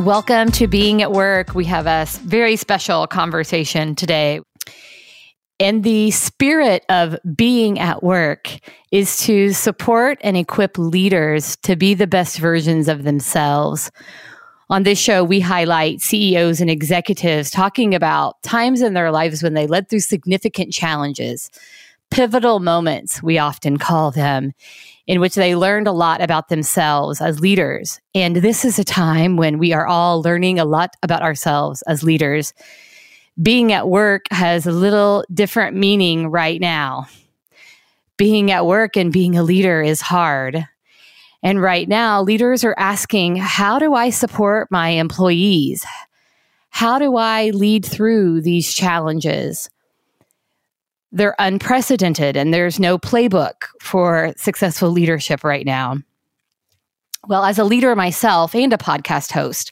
Welcome to Being at Work. We have a very special conversation today. And the spirit of being at work is to support and equip leaders to be the best versions of themselves. On this show, we highlight CEOs and executives talking about times in their lives when they led through significant challenges, pivotal moments, we often call them, in which they learned a lot about themselves as leaders. And this is a time when we are all learning a lot about ourselves as leaders. Being at work has a little different meaning right now. Being at work and being a leader is hard. And right now, leaders are asking, how do I support my employees? How do I lead through these challenges? They're unprecedented and there's no playbook for successful leadership right now. Well, as a leader myself and a podcast host,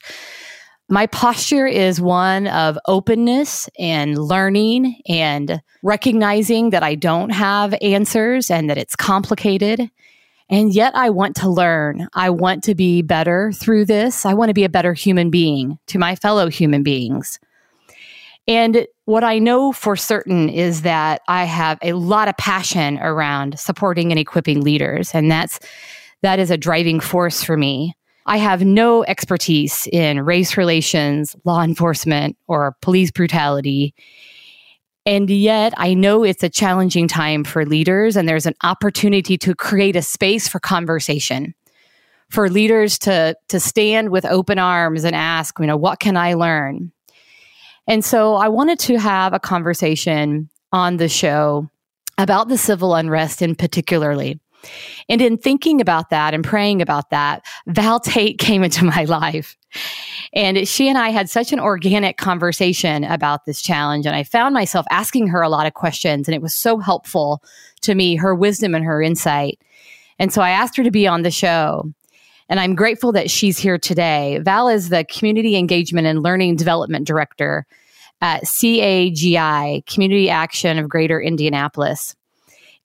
my posture is one of openness and learning and recognizing that I don't have answers and that it's complicated. And yet I want to learn. I want to be better through this. I want to be a better human being to my fellow human beings. And what I know for certain is that I have a lot of passion around supporting and equipping leaders. And that's, that is a driving force for me. I have no expertise in race relations, law enforcement, or police brutality. And yet, I know it's a challenging time for leaders, and there's an opportunity to create a space for conversation for leaders to, to stand with open arms and ask, you know, what can I learn? And so I wanted to have a conversation on the show about the civil unrest in particularly. And in thinking about that and praying about that, Val Tate came into my life. And she and I had such an organic conversation about this challenge. And I found myself asking her a lot of questions. And it was so helpful to me, her wisdom and her insight. And so I asked her to be on the show. And I'm grateful that she's here today. Val is the Community Engagement and Learning Development Director at CAGI, Community Action of Greater Indianapolis.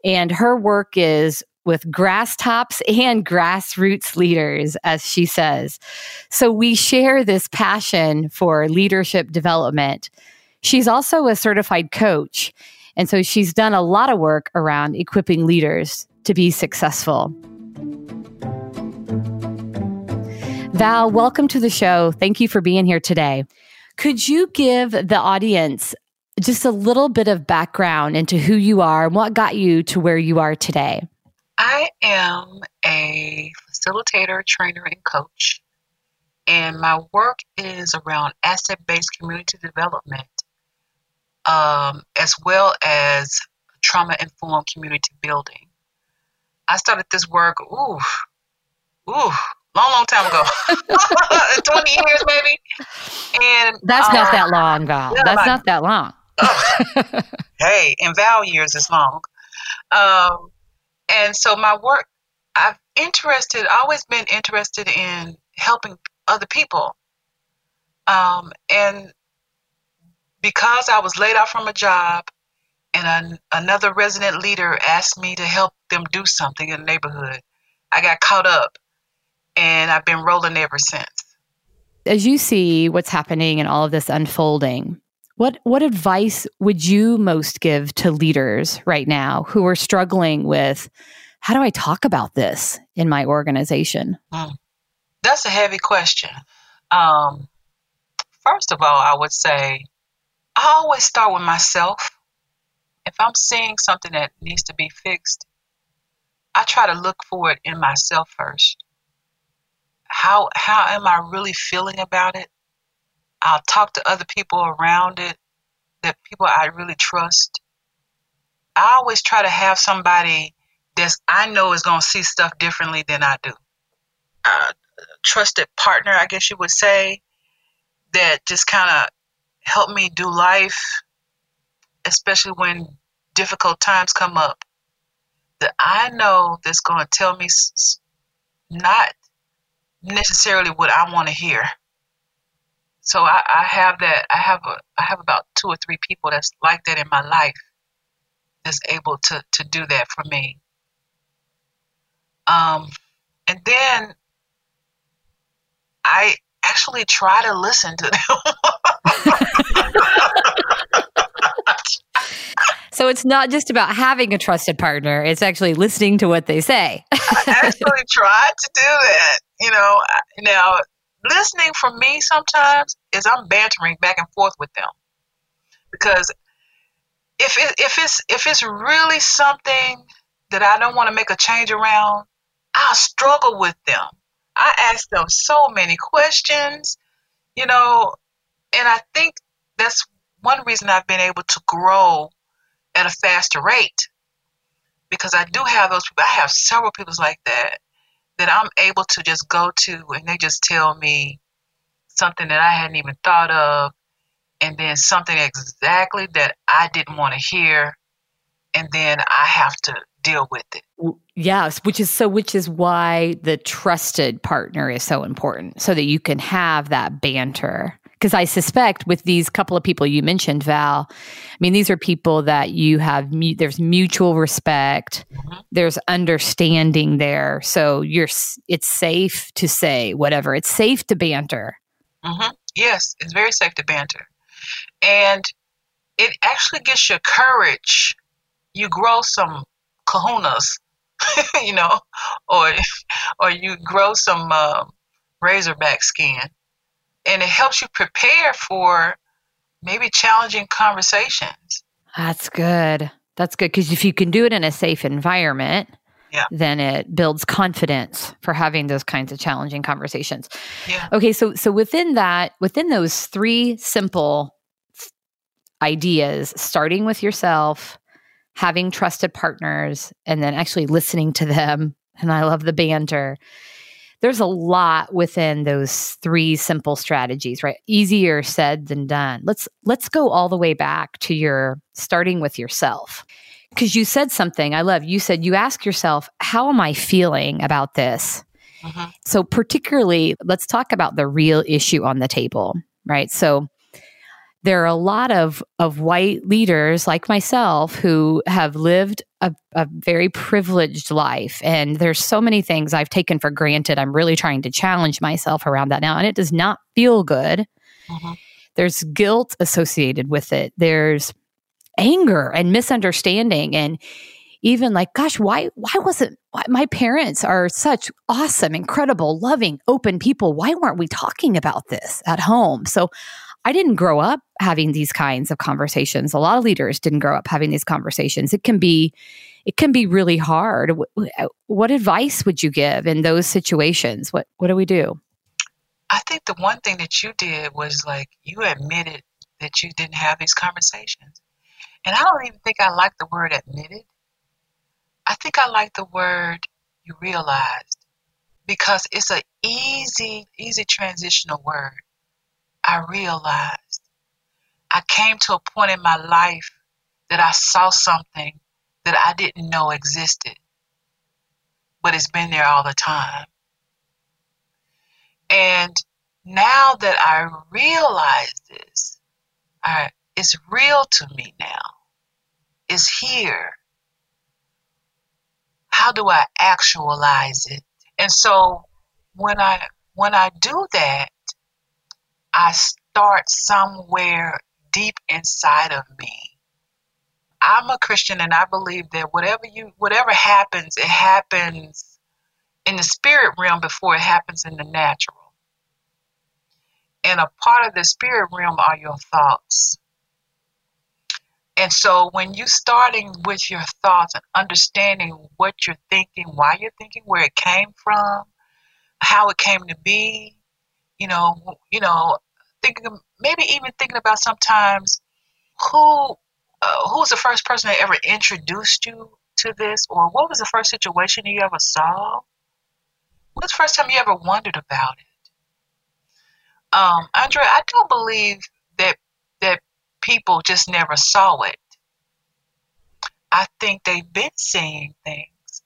And her work is with grass tops and grassroots leaders, as she says. So we share this passion for leadership development. She's also a certified coach. And so she's done a lot of work around equipping leaders to be successful. Val, welcome to the show. Thank you for being here today. Could you give the audience just a little bit of background into who you are and what got you to where you are today? I am a facilitator, trainer, and coach. And my work is around asset based community development, um, as well as trauma informed community building. I started this work, ooh, ooh, long, long time ago, 20 years maybe. And that's uh, not that long, Val. That's not that long. oh, hey, in Val years is long. Um, and so my work, I've interested, always been interested in helping other people. Um, and because I was laid off from a job, and an, another resident leader asked me to help them do something in the neighborhood, I got caught up and I've been rolling ever since. As you see what's happening and all of this unfolding, what what advice would you most give to leaders right now who are struggling with how do I talk about this in my organization? Mm, that's a heavy question. Um, first of all, I would say I always start with myself. If I'm seeing something that needs to be fixed, I try to look for it in myself first how how am I really feeling about it? I'll talk to other people around it, that people I really trust. I always try to have somebody that I know is going to see stuff differently than I do. A trusted partner, I guess you would say, that just kind of help me do life, especially when difficult times come up. That I know that's going to tell me not necessarily what I want to hear. So I, I have that. I have a. I have about two or three people that's like that in my life. That's able to to do that for me. Um, and then I actually try to listen to them. so it's not just about having a trusted partner, it's actually listening to what they say. I actually tried to do that. You know, now listening for me sometimes is I'm bantering back and forth with them because if it, if it's if it's really something that I don't want to make a change around, I'll struggle with them. I ask them so many questions, you know, and I think that's one reason I've been able to grow at a faster rate because I do have those people. I have several people like that that I'm able to just go to and they just tell me something that I hadn't even thought of and then something exactly that I didn't want to hear and then I have to deal with it. Yes, which is so which is why the trusted partner is so important so that you can have that banter. Because I suspect with these couple of people you mentioned, Val, I mean, these are people that you have, there's mutual respect, mm-hmm. there's understanding there. So you're, it's safe to say whatever, it's safe to banter. Mm-hmm. Yes, it's very safe to banter. And it actually gets you courage. You grow some kahunas, you know, or or you grow some uh, razorback skin, and it helps you prepare for maybe challenging conversations. That's good. That's good because if you can do it in a safe environment, yeah. then it builds confidence for having those kinds of challenging conversations. Yeah. Okay, so so within that, within those three simple ideas, starting with yourself, having trusted partners, and then actually listening to them. And I love the banter. There's a lot within those three simple strategies, right? Easier said than done. Let's let's go all the way back to your starting with yourself. Cuz you said something I love. You said you ask yourself, how am I feeling about this? Mm-hmm. So particularly, let's talk about the real issue on the table, right? So there are a lot of, of white leaders like myself who have lived a, a, very privileged life. And there's so many things I've taken for granted. I'm really trying to challenge myself around that now. And it does not feel good. Mm-hmm. There's guilt associated with it. There's anger and misunderstanding and even like gosh why why wasn't why, my parents are such awesome incredible loving open people why weren't we talking about this at home so I didn't grow up having these kinds of conversations. A lot of leaders didn't grow up having these conversations. It can be it can be really hard. Uh, what advice would you give in those situations? What what do we do? I think the one thing that you did was like you admitted that you didn't have these conversations. And I don't even think I like the word admitted. I think I like the word you realized because it's an easy, easy transitional word. I realized I came to a point in my life that I saw something that I didn't know existed, but it's been there all the time. And now that I realize this, I, it's real to me now. It's here. How do I actualize it? And so when I when I do that, I start somewhere deep inside of me. I'm a Christian and I believe that whatever you whatever happens, it happens in the spirit realm before it happens in the natural. And a part of the spirit realm are your thoughts. And so when you starting with your thoughts and understanding what you're thinking, why you're thinking, where it came from, how it came to be, you know, you know, thinking maybe even thinking about sometimes who uh, who was the first person that ever introduced you to this, or what was the first situation you ever saw? What's the first time you ever wondered about it? Um, Andrea, I don't believe that that people just never saw it. I think they've been seeing things.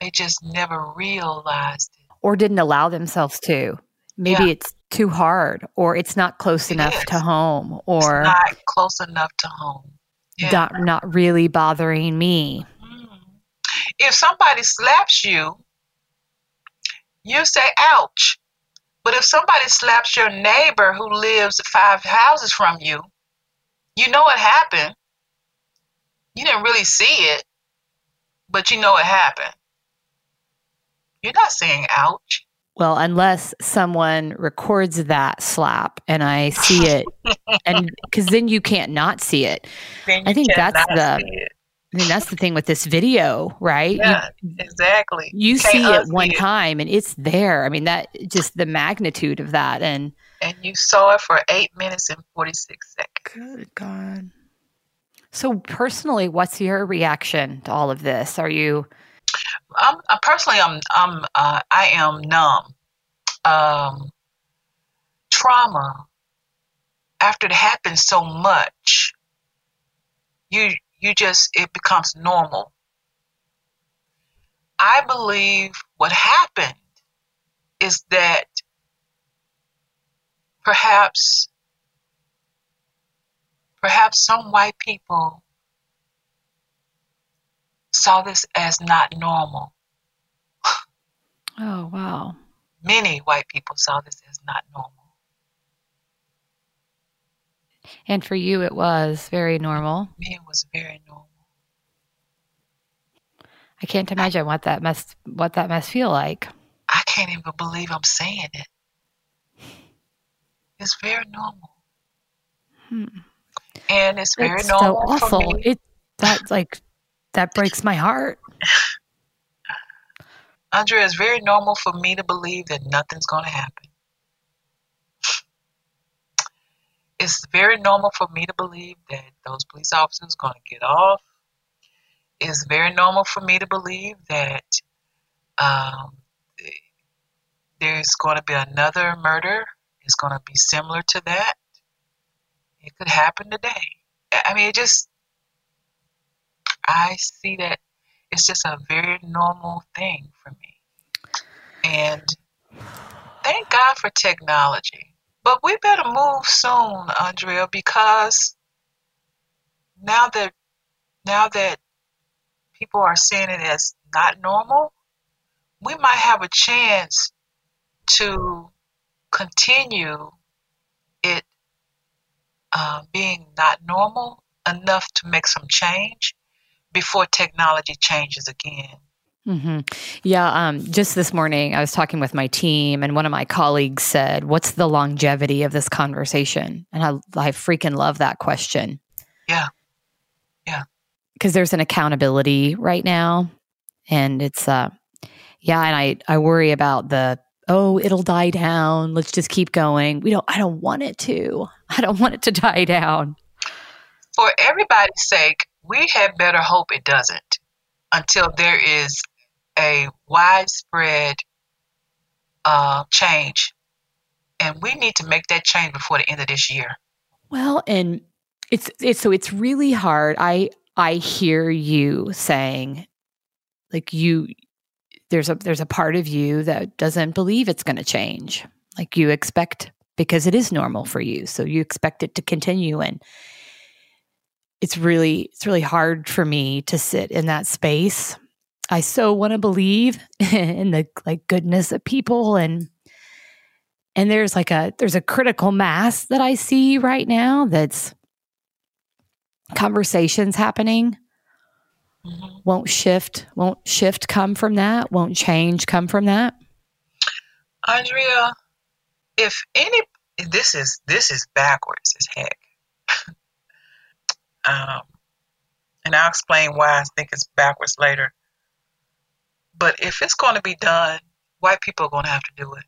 They just never realized it. Or didn't allow themselves to. Maybe yeah. it's too hard or it's not close enough to home or it's not close enough to home. Yeah. Not, not really bothering me. Mm. If somebody slaps you, you say, ouch. But if somebody slaps your neighbor who lives five houses from you, you know it happened. You didn't really see it, but you know it happened. You're not saying ouch. Well, unless someone records that slap and I see it, and because then you can't not see it. I think that's the. I mean, that's the thing with this video, right? Yeah, you, exactly. You, see it one it. time and it's there. I mean, that just the magnitude of that. And and you saw it for eight minutes and 46 seconds. Good God. So, personally, what's your reaction to all of this? Are you. I'm, uh, personally, I'm, I'm, uh, I am numb. Um, trauma, after it happens so much, you you just it becomes normal. I believe what happened is that perhaps perhaps some white people saw this as not normal. Oh, wow. Many white people saw this as not normal. And for you, it was very normal. For me, it was very normal. I can't imagine what that must what that must feel like. I can't even believe I'm saying it. It's very normal. Hmm. And it's very it's normal. So awful. It that like that breaks my heart. Andrea, it's very normal for me to believe that nothing's going to happen. It's very normal for me to believe that those police officers are going to get off. It's very normal for me to believe that um, there's going to be another murder. It's going to be similar to that. It could happen today. I mean, it just, I see that it's just a very normal thing for me. And thank God for technology. But we better move soon, Andrea, because now that now that people are seeing it as not normal, we might have a chance to continue it uh, being not normal enough to make some change before technology changes again. Mm-hmm. Yeah. Um, just this morning, I was talking with my team, and one of my colleagues said, What's the longevity of this conversation? And I, I freaking love that question. Yeah. Yeah. Because there's an accountability right now. And it's, uh, yeah. And I, I worry about the, oh, it'll die down. Let's just keep going. We don't, I don't want it to. I don't want it to die down. For everybody's sake, we had better hope it doesn't until there is a widespread uh, change. And we need to make that change before the end of this year. Well, and it's it's so it's really hard. I I hear you saying like you there's a there's a part of you that doesn't believe it's going to change. Like you expect because it is normal for you. So you expect it to continue and it's really it's really hard for me to sit in that space. I so want to believe in the like goodness of people and and there's like a there's a critical mass that I see right now that's conversations happening. Mm-hmm. won't shift won't shift come from that won't change come from that. Andrea if any this is this is backwards as heck um and i'll explain why i think it's backwards later but if it's going to be done, white people are going to have to do it.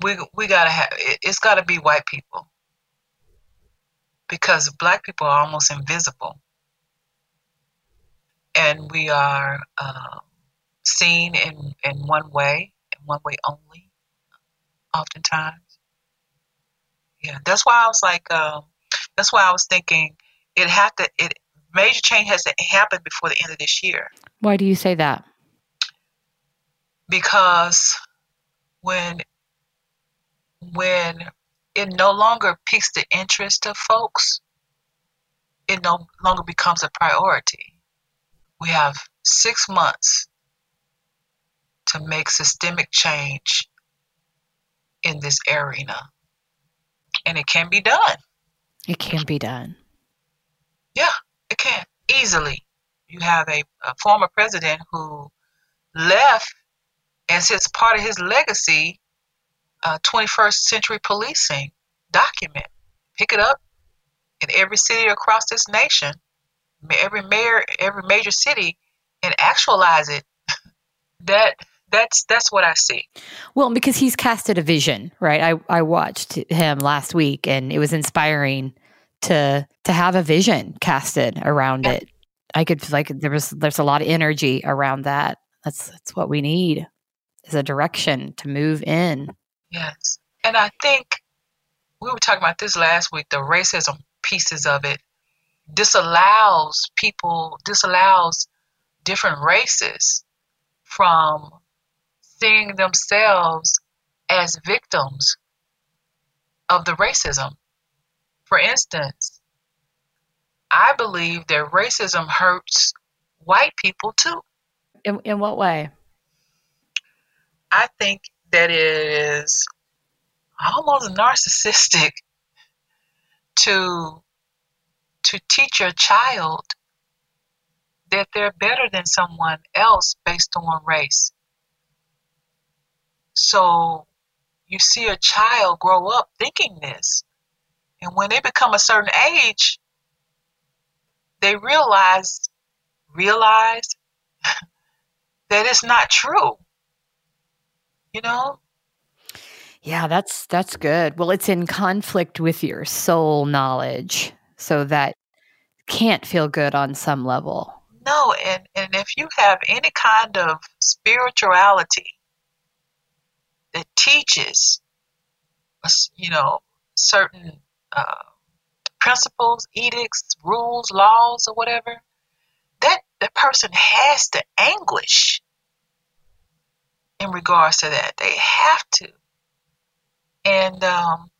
We we gotta have it, it's got to be white people because black people are almost invisible, and we are uh, seen in in one way, in one way only, oftentimes. Yeah, that's why I was like, um, that's why I was thinking it had to it major change has to happen before the end of this year. Why do you say that? Because when when it no longer piques the interest of folks, it no longer becomes a priority. We have six months to make systemic change in this arena. And it can be done. It can be done. Yeah, it can easily. You have a, a former president who left as his part of his legacy uh, 21st century policing document. Pick it up in every city across this nation, every mayor, every major city, and actualize it. that that's that's what I see. Well, because he's casted a vision, right? I I watched him last week, and it was inspiring to to have a vision casted around yeah. it. I could like there was there's a lot of energy around that. That's that's what we need is a direction to move in. Yes, and I think we were talking about this last week. The racism pieces of it disallows people disallows different races from seeing themselves as victims of the racism. For instance, I believe that racism hurts white people too. In, in what way? I think that it is almost narcissistic to to teach your child that they're better than someone else based on race. So you see a child grow up thinking this. And when they become a certain age, they realize realize that it's not true. You know? Yeah, that's that's good. Well, it's in conflict with your soul knowledge. So that can't feel good on some level. No, and, and if you have any kind of spirituality that teaches, you know, certain uh, principles, edicts, rules, laws, or whatever, that the person has to anguish in regards to that. They have to. And um,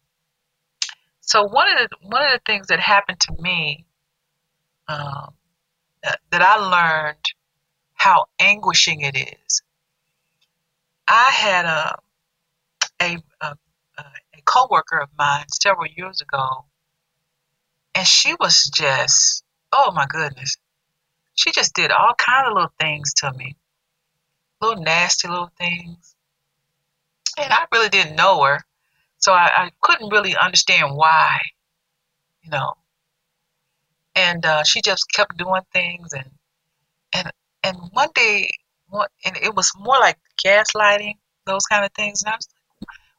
so one of the one of the things that happened to me um, that, that I learned how anguishing it is. I had a a, a, a coworker of mine several years ago, and she was just, oh my goodness, she just did all kind of little things to me, little nasty little things, and I really didn't know her, so I, I couldn't really understand why, you know. And uh, she just kept doing things, and and and one day, and it was more like gaslighting, those kind of things. And I was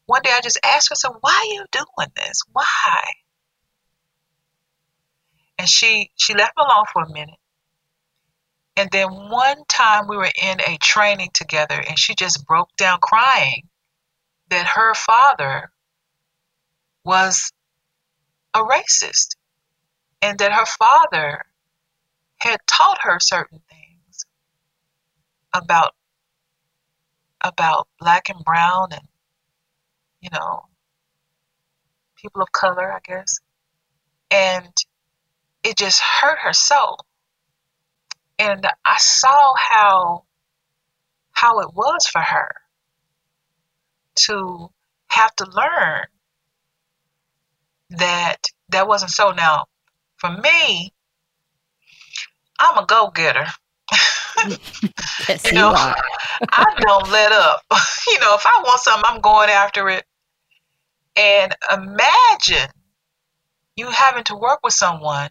one day I just asked her, "So why are you doing this? Why?" And she she left me alone for a minute. And then one time we were in a training together, and she just broke down crying that her father was a racist, and that her father had taught her certain things about about black and brown and you know, people of color, I guess. And it just hurt her so. And I saw how how it was for her to have to learn that that wasn't so. Now, for me, I'm a go getter. yes, you, know, are. I don't let up. you know, if I want something, I'm going after it. And imagine you having to work with someone.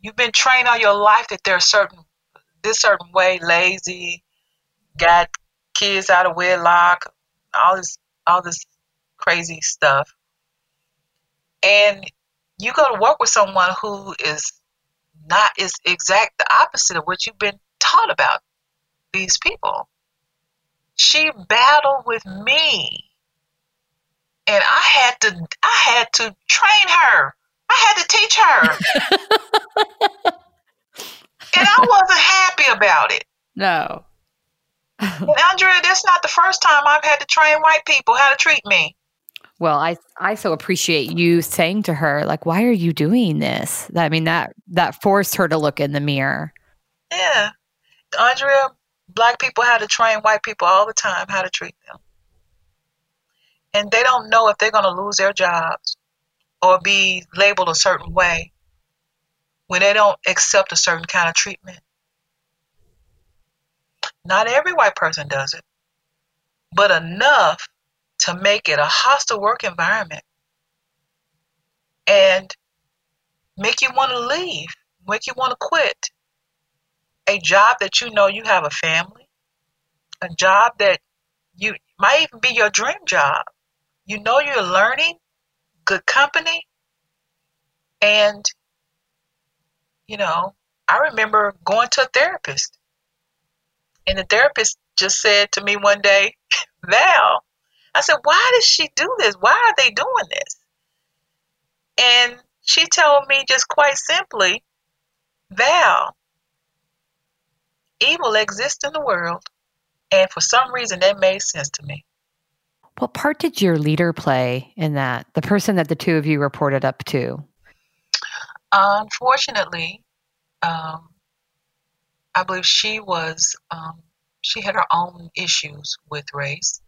You've been trained all your life that they're certain this certain way, lazy, got kids out of wedlock, all this all this crazy stuff. And you go to work with someone who is not is exact the opposite of what you've been taught about these people. She battled with me and I had to I had to train her. I had to teach her. and I wasn't happy about it. No. and Andrea, that's not the first time I've had to train white people how to treat me. Well, I I so appreciate you saying to her like why are you doing this? I mean that that forced her to look in the mirror. Yeah. Andrea, black people had to train white people all the time how to treat them. And they don't know if they're going to lose their jobs or be labeled a certain way when they don't accept a certain kind of treatment. Not every white person does it, but enough to make it a hostile work environment and make you want to leave, make you want to quit. A job that you know you have a family, a job that you might even be your dream job. You know you're learning, good company, and you know, I remember going to a therapist, and the therapist just said to me one day, Val, I said, why does she do this? Why are they doing this? And she told me just quite simply, Val, evil exists in the world. And for some reason, that made sense to me. What part did your leader play in that? The person that the two of you reported up to? Unfortunately, um, I believe she was, um, she had her own issues with race.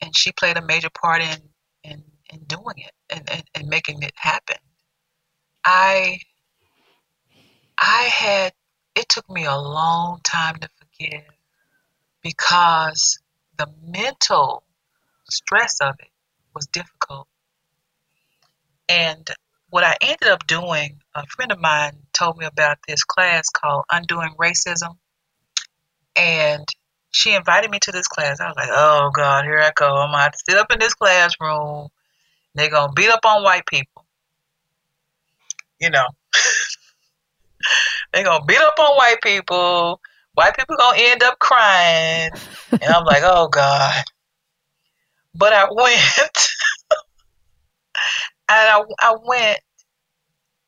And she played a major part in, in, in doing it and, and, and making it happen. I I had it took me a long time to forgive because the mental stress of it was difficult. And what I ended up doing, a friend of mine told me about this class called Undoing Racism. And she invited me to this class. I was like, oh God, here I go. I'm going to sit up in this classroom. They're going to beat up on white people. You know, they're going to beat up on white people. White people going to end up crying. And I'm like, oh God. But I went. and I, I went.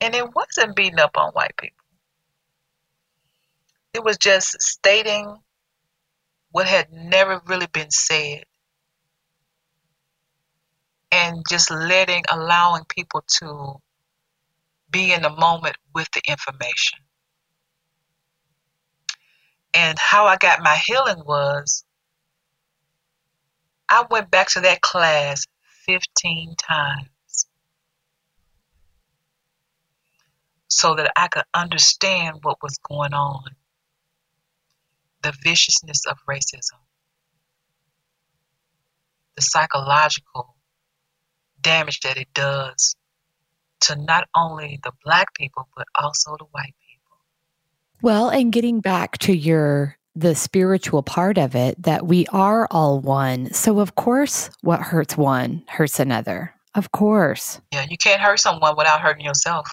And it wasn't beating up on white people. It was just stating what had never really been said and just letting allowing people to be in the moment with the information and how i got my healing was i went back to that class 15 times so that i could understand what was going on the viciousness of racism, the psychological damage that it does to not only the black people, but also the white people. Well, and getting back to your the spiritual part of it that we are all one. So of course what hurts one hurts another. Of course. Yeah, you can't hurt someone without hurting yourself.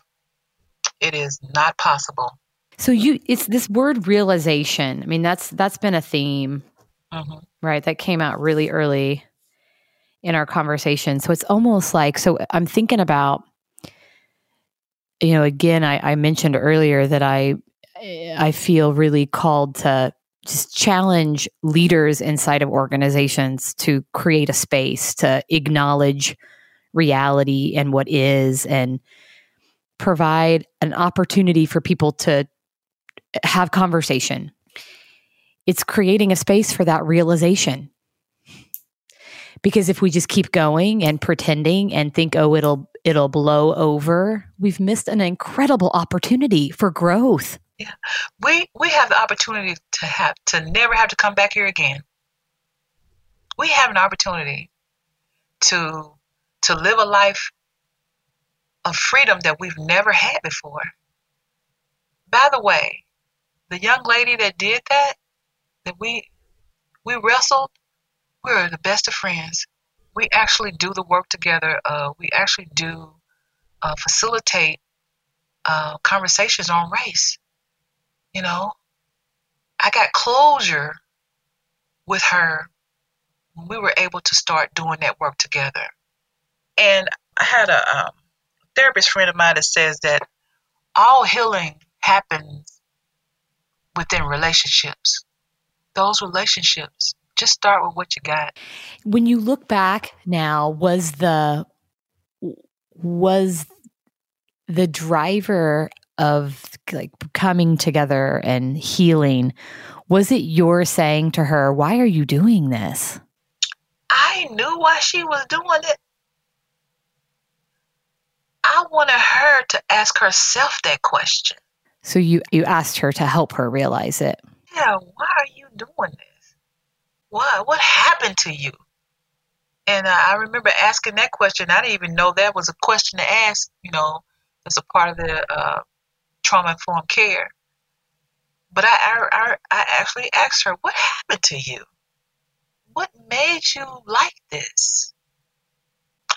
It is not possible. So you it's this word realization. I mean that's that's been a theme. Uh-huh. Right? That came out really early in our conversation. So it's almost like so I'm thinking about you know again I, I mentioned earlier that I I feel really called to just challenge leaders inside of organizations to create a space to acknowledge reality and what is and provide an opportunity for people to have conversation. It's creating a space for that realization. Because if we just keep going and pretending and think, oh, it'll it'll blow over, we've missed an incredible opportunity for growth. Yeah. We we have the opportunity to have to never have to come back here again. We have an opportunity to to live a life of freedom that we've never had before. By the way, the young lady that did that, that we we wrestled, we are the best of friends. We actually do the work together. Uh, we actually do uh, facilitate uh, conversations on race. You know, I got closure with her when we were able to start doing that work together. And I had a um, therapist friend of mine that says that all healing happens within relationships. Those relationships, just start with what you got. When you look back now, was the was the driver of like coming together and healing was it your saying to her why are you doing this i knew why she was doing it. I wanted her to ask herself that question. So you you asked her to help her realize it. Yeah, why are you doing this? What what happened to you? And uh, I remember asking that question. I didn't even know that was a question to ask. You know, as a part of the uh, trauma informed care. But I, I, I, actually asked her, "What happened to you? What made you like this?"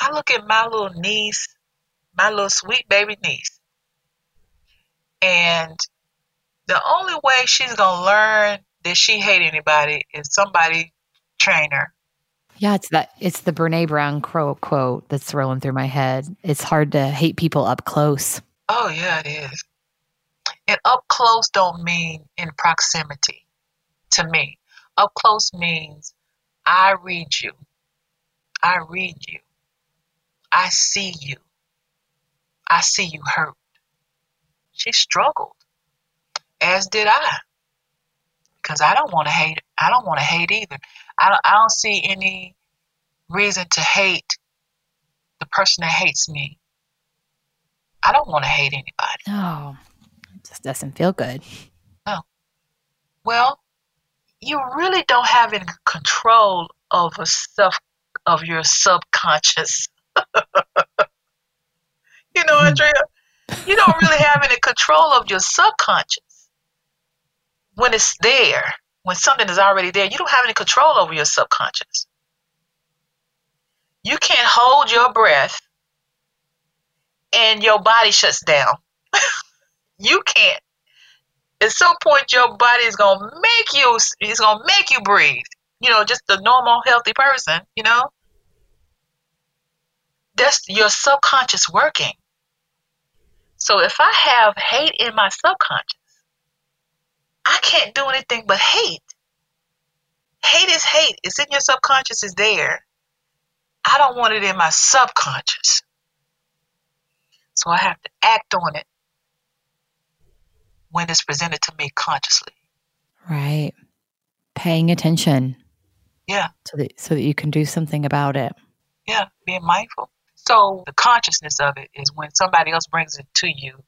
I look at my little niece, my little sweet baby niece, and the only way she's gonna learn that she hate anybody is somebody train her yeah, it's that it's the Brene Brown crow quote that's rolling through my head. It's hard to hate people up close. Oh yeah, it is. And up close don't mean in proximity to me. Up close means I read you. I read you. I see you. I see you hurt. She struggled, as did I. Because I don't want to hate. I don't want to hate either. I don't, I don't see any reason to hate the person that hates me. I don't want to hate anybody. No, it just doesn't feel good. No. Well, you really don't have any control of a self of your subconscious. you know. Andrea, you don't really have any control of your subconscious when it's there when something is already there, you don't have any control over your subconscious. You can't hold your breath and your body shuts down. you can't. At some point, your body is gonna make you. It's gonna make you breathe. You know, just a normal, healthy person. You know, that's your subconscious working. So if I have hate in my subconscious, I can't do anything but hate. Hate is hate. It's in your subconscious, it's there. I don't want it in my subconscious. So I have to act on it when it's presented to me consciously. Right. Paying attention. Yeah. So that so that you can do something about it. Yeah, being mindful. So the consciousness of it is when somebody else brings it to you,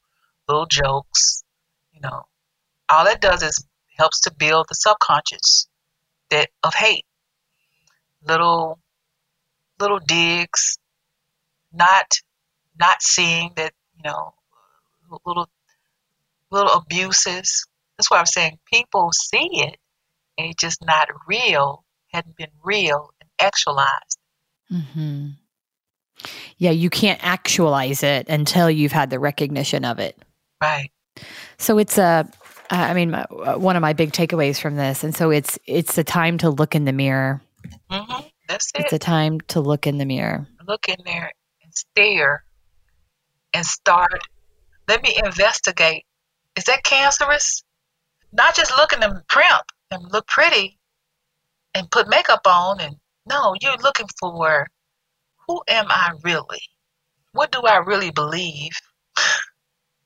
little jokes, you know, all it does is helps to build the subconscious that of hate. Little little digs, not not seeing that, you know, little little abuses. That's why I'm saying people see it and it's just not real, hadn't been real and actualized. Mm-hmm. Yeah, you can't actualize it until you've had the recognition of it. Right. So it's a I mean, one of my big takeaways from this, and so it's it's a time to look in the mirror. Mm-hmm. That's it. It's a time to look in the mirror. Look in there and stare, and start. Let me investigate. Is that cancerous? Not just looking to primp and look pretty, and put makeup on, and no, you're looking for who am I really? What do I really believe?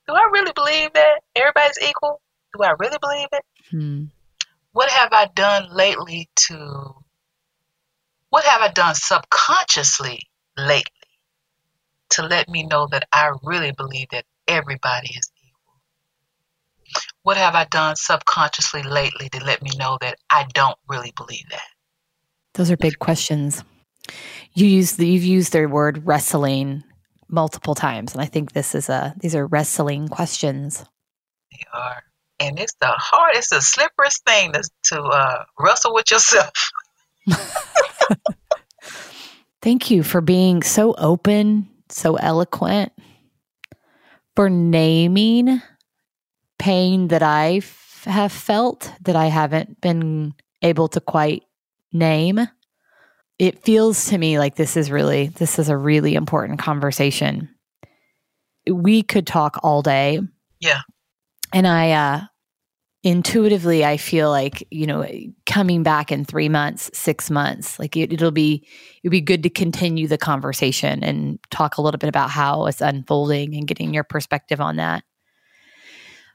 do I really believe that everybody's equal? Do I really believe it? Hmm. What have I done lately to, what have I done subconsciously lately to let me know that I really believe that everybody is? What have I done subconsciously lately to let me know that I don't really believe that? Those are big questions. You use the, you've used the word wrestling multiple times, and I think this is a these are wrestling questions. They are and it's the hardest, the slipperiest thing to, to uh, wrestle with yourself. Thank you for being so open, so eloquent, for naming pain that I have felt that I haven't been able to quite name. It feels to me like this is really this is a really important conversation. We could talk all day. Yeah and I uh, intuitively I feel like you know coming back in three months, six months, like it, will be it'll be good to continue the conversation and talk a little bit about how it's unfolding and getting your perspective on that.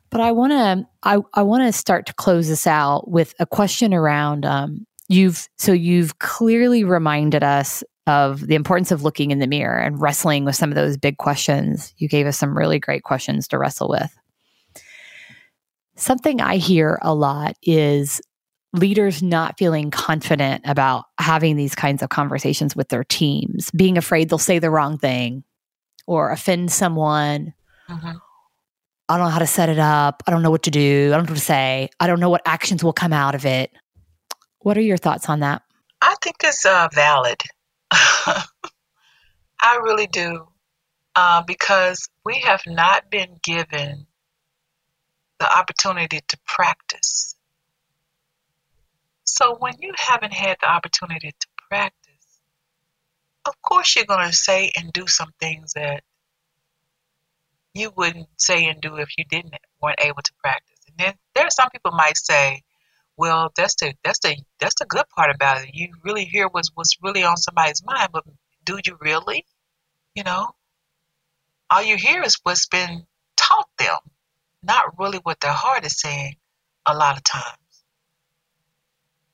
But I want to I, I want to start to close this out with a question around um, you've so you've clearly reminded us of the importance of looking in the mirror and wrestling with some of those big questions. You gave us some really great questions to wrestle with. Something I hear a lot is leaders not feeling confident about having these kinds of conversations with their teams, being afraid they'll say the wrong thing or offend someone. Mm-hmm. I don't know how to set it up. I don't know what to do. I don't know what to say. I don't know what actions will come out of it. What are your thoughts on that? I think it's uh, valid. I really do. Uh, because we have not been given the opportunity to practice. So when you haven't had the opportunity to practice, of course you're going to say and do some things that you wouldn't say and do if you didn't weren't able to practice. And then there are some people might say, well, that's the that's the that's the good part about it. You really hear what's what's really on somebody's mind, but do you really? You know, all you hear is what's been taught them, not really what their heart is saying. A lot of times,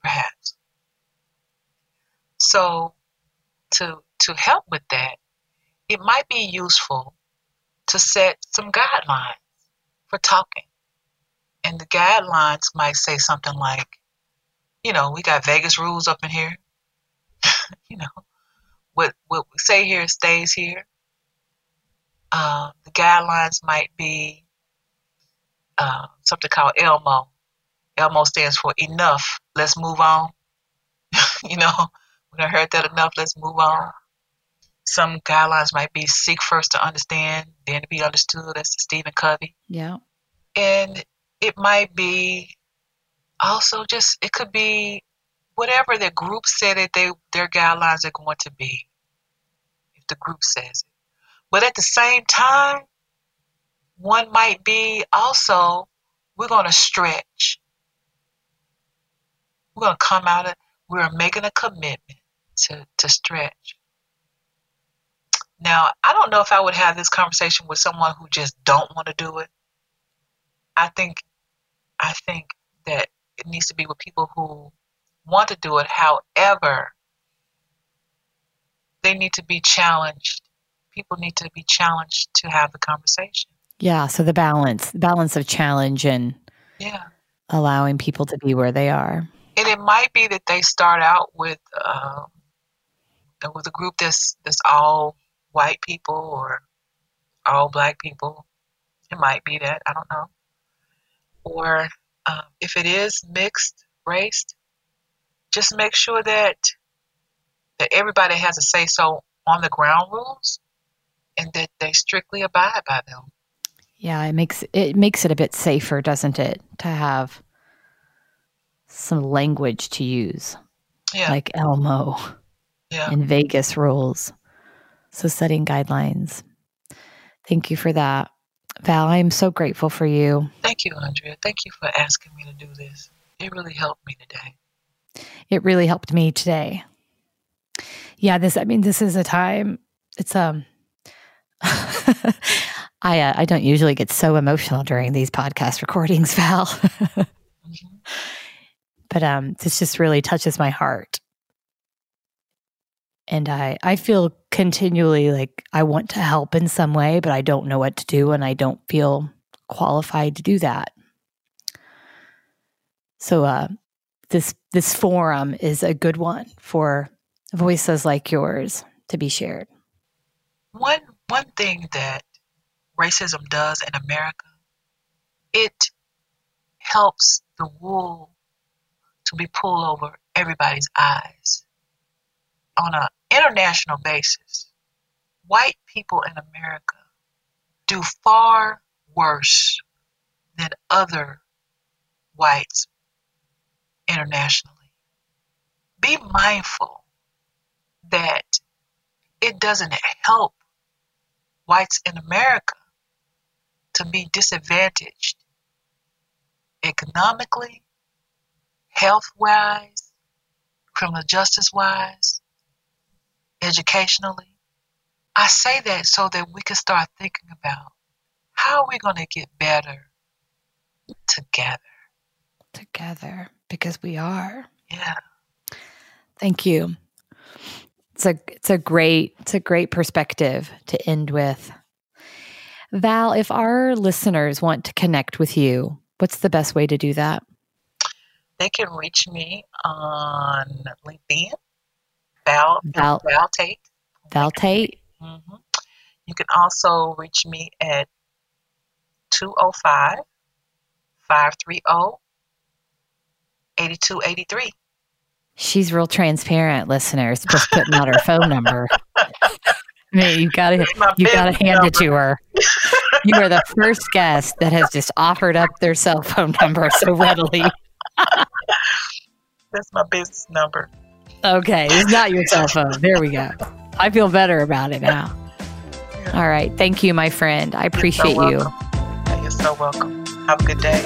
perhaps. So, to to help with that, it might be useful to set some guidelines for talking and the guidelines might say something like, you know, we got Vegas rules up in here. you know, what what we say here stays here. Uh, the guidelines might be uh, something called ELMO. ELMO stands for enough. Let's move on. you know, we have heard that enough. Let's move on. Some guidelines might be seek first to understand, then to be understood. That's Stephen Covey. Yeah. And it might be also just it could be whatever the group said that they their guidelines are going to be if the group says it but at the same time one might be also we're going to stretch we're going to come out of we're making a commitment to to stretch now i don't know if i would have this conversation with someone who just don't want to do it i think I think that it needs to be with people who want to do it. However, they need to be challenged. People need to be challenged to have the conversation. Yeah. So the balance, the balance of challenge and yeah, allowing people to be where they are. And it might be that they start out with um, with a group that's that's all white people or all black people. It might be that I don't know or um, if it is mixed race, just make sure that that everybody has a say so on the ground rules and that they strictly abide by them. Yeah, it makes it makes it a bit safer, doesn't it, to have some language to use. Yeah. Like Elmo yeah. and Vegas rules. So setting guidelines. Thank you for that. Val, I am so grateful for you. Thank you, Andrea. Thank you for asking me to do this. It really helped me today. It really helped me today. Yeah, this I mean this is a time it's um I uh, I don't usually get so emotional during these podcast recordings, Val. mm-hmm. But um this just really touches my heart and I I feel continually like I want to help in some way, but I don't know what to do and I don't feel qualified to do that. So uh, this this forum is a good one for voices like yours to be shared. One one thing that racism does in America, it helps the wool to be pulled over everybody's eyes on an international basis, white people in America do far worse than other whites internationally. Be mindful that it doesn't help whites in America to be disadvantaged economically, health wise, criminal justice wise, educationally. I say that so that we can start thinking about how are we going to get better together. Together, because we are. Yeah. Thank you. It's a it's a great it's a great perspective to end with. Val, if our listeners want to connect with you, what's the best way to do that? They can reach me on LinkedIn, Val Val, Val Tate. Val Tate. hmm You can also reach me at 205 530 8283. She's real transparent, listeners, just putting out her phone number. I mean, you gotta you gotta hand it to her. You are the first guest that has just offered up their cell phone number so readily. That's my business number. Okay, it's not your cell phone. There we go. I feel better about it now. All right. Thank you, my friend. I appreciate you. welcome. You're so welcome. Have a good day.